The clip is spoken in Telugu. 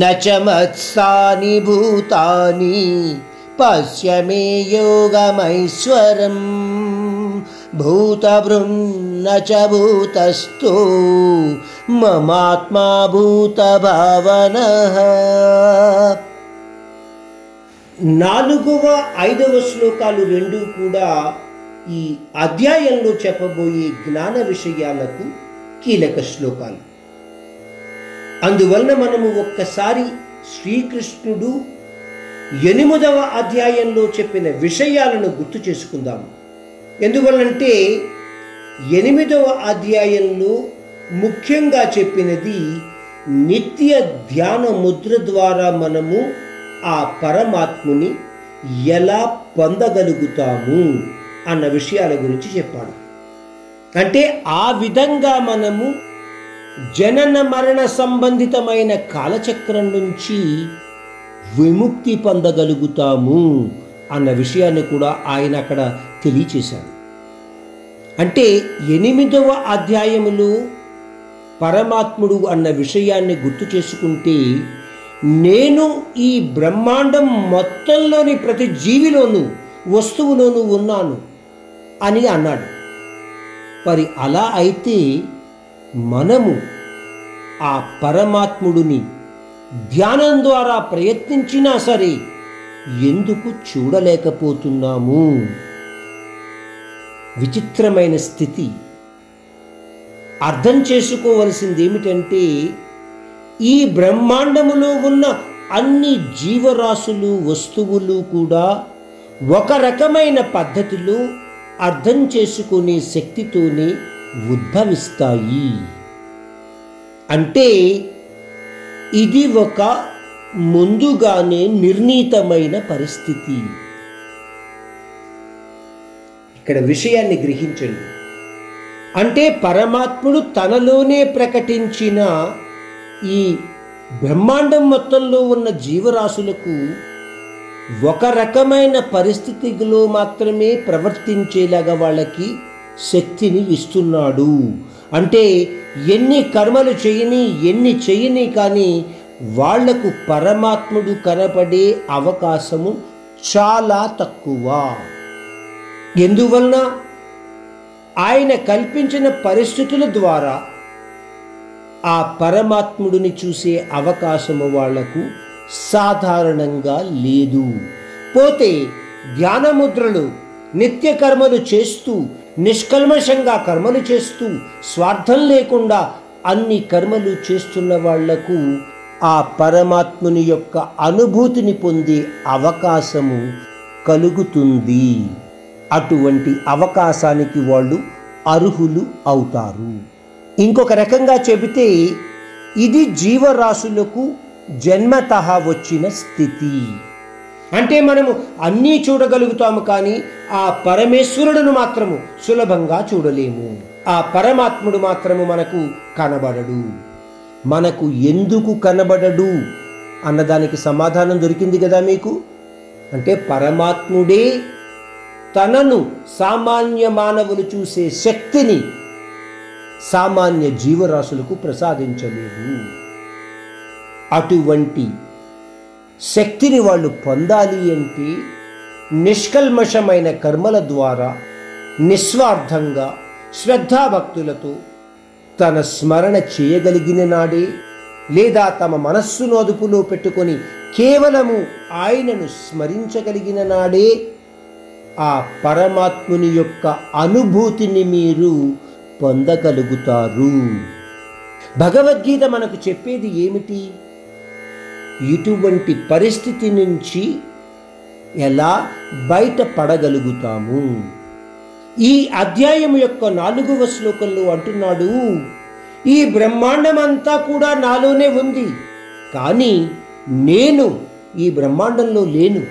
నచ మత్సాని భూతాని పశ్య యోగమైశ్వరం భూతభృన్న చ భూతస్థో మమాత్మా భూత భావన నాలుగవ ఐదవ శ్లోకాలు రెండు కూడా ఈ అధ్యాయంలో చెప్పబోయే జ్ఞాన విషయాలకు కీలక శ్లోకాలు. అందువలన మనము ఒక్కసారి శ్రీకృష్ణుడు ఎనిమిదవ అధ్యాయంలో చెప్పిన విషయాలను గుర్తు చేసుకుందాము ఎందువల్లంటే ఎనిమిదవ అధ్యాయంలో ముఖ్యంగా చెప్పినది నిత్య ధ్యాన ముద్ర ద్వారా మనము ఆ పరమాత్ముని ఎలా పొందగలుగుతాము అన్న విషయాల గురించి చెప్పాడు. అంటే ఆ విధంగా మనము జనన మరణ సంబంధితమైన కాలచక్రం నుంచి విముక్తి పొందగలుగుతాము అన్న విషయాన్ని కూడా ఆయన అక్కడ తెలియచేశాడు అంటే ఎనిమిదవ అధ్యాయములో పరమాత్ముడు అన్న విషయాన్ని గుర్తు చేసుకుంటే నేను ఈ బ్రహ్మాండం మొత్తంలోని ప్రతి జీవిలోనూ వస్తువులోనూ ఉన్నాను అని అన్నాడు. మరి అలా అయితే మనము ఆ పరమాత్ముడిని ధ్యానం ద్వారా ప్రయత్నించినా సరే ఎందుకు చూడలేకపోతున్నాము? విచిత్రమైన స్థితి. అర్థం చేసుకోవలసింది ఏమిటంటే ఈ బ్రహ్మాండములో ఉన్న అన్ని జీవరాశులు వస్తువులు కూడా ఒక రకమైన పద్ధతిలో అర్థం చేసుకునే శక్తితోనే ఉద్భవిస్తాయి. అంటే ఇది ఒక ముందుగానే నిర్ణీతమైన పరిస్థితి. ఇక్కడ విషయాన్ని గ్రహించండి. అంటే పరమాత్ముడు తనలోనే ప్రకటించిన ఈ బ్రహ్మాండం మొత్తంలో ఉన్న జీవరాశులకు ఒక రకమైన పరిస్థితిలో మాత్రమే ప్రవర్తించేలాగా వాళ్ళకి శక్తిని ఇస్తున్నాడు. అంటే ఎన్ని కర్మలు చేయని ఎన్ని చేయని కానీ వాళ్ళకు పరమాత్ముడు కనపడే అవకాశము చాలా తక్కువ. ఎందువలన? ఆయన కల్పించిన పరిస్థితుల ద్వారా ఆ పరమాత్ముడిని చూసే అవకాశము వాళ్ళకు సాధారణంగా లేదు. పోతే ధ్యానముద్రలు నిత్య కర్మలు చేస్తూ నిష్కల్మషంగా కర్మలు చేస్తూ స్వార్థం లేకుండా అన్ని కర్మలు చేస్తున్న వాళ్ళకు ఆ పరమాత్ముని యొక్క అనుభూతిని పొందే అవకాశము కలుగుతుంది. అటువంటి అవకాశానికి వాళ్ళు అర్హులు అవుతారు. ఇంకొక రకంగా చెబితే ఇది జీవరాశులకు జన్మత వచ్చిన స్థితి. అంటే మనము అన్నీ చూడగలుగుతాము కానీ ఆ పరమేశ్వరుడును మాత్రము సులభంగా చూడలేము. ఆ పరమాత్ముడు మాత్రము మనకు కనబడడు. మనకు ఎందుకు కనబడడు? అన్నదానికి సమాధానం దొరికింది కదా మీకు? అంటే పరమాత్ముడే తనను సామాన్య మానవులు చూసే శక్తిని సామాన్య జీవరాశులకు ప్రసాదించలేదు. అటువంటి శక్తిని వాళ్ళు పొందాలి అంటే నిష్కల్మషమైన కర్మల ద్వారా నిస్వార్థంగా శ్రద్ధాభక్తులతో తన స్మరణ చేయగలిగిన నాడే లేదా తమ మనస్సును అదుపులో పెట్టుకొని కేవలము ఆయనను స్మరించగలిగిన నాడే ఆ పరమాత్ముని యొక్క అనుభూతిని మీరు పొందగలుగుతారు. భగవద్గీత మనకు చెప్పేది ఏమిటి? ఇటువంటి పరిస్థితి నుంచి ఎలా బయటపడగలుగుతాము? ఈ అధ్యాయం యొక్క నాలుగవ శ్లోకంలో అంటున్నాడు ఈ బ్రహ్మాండమంతా కూడా నాలోనే ఉంది కానీ నేను ఈ బ్రహ్మాండంలో లేను.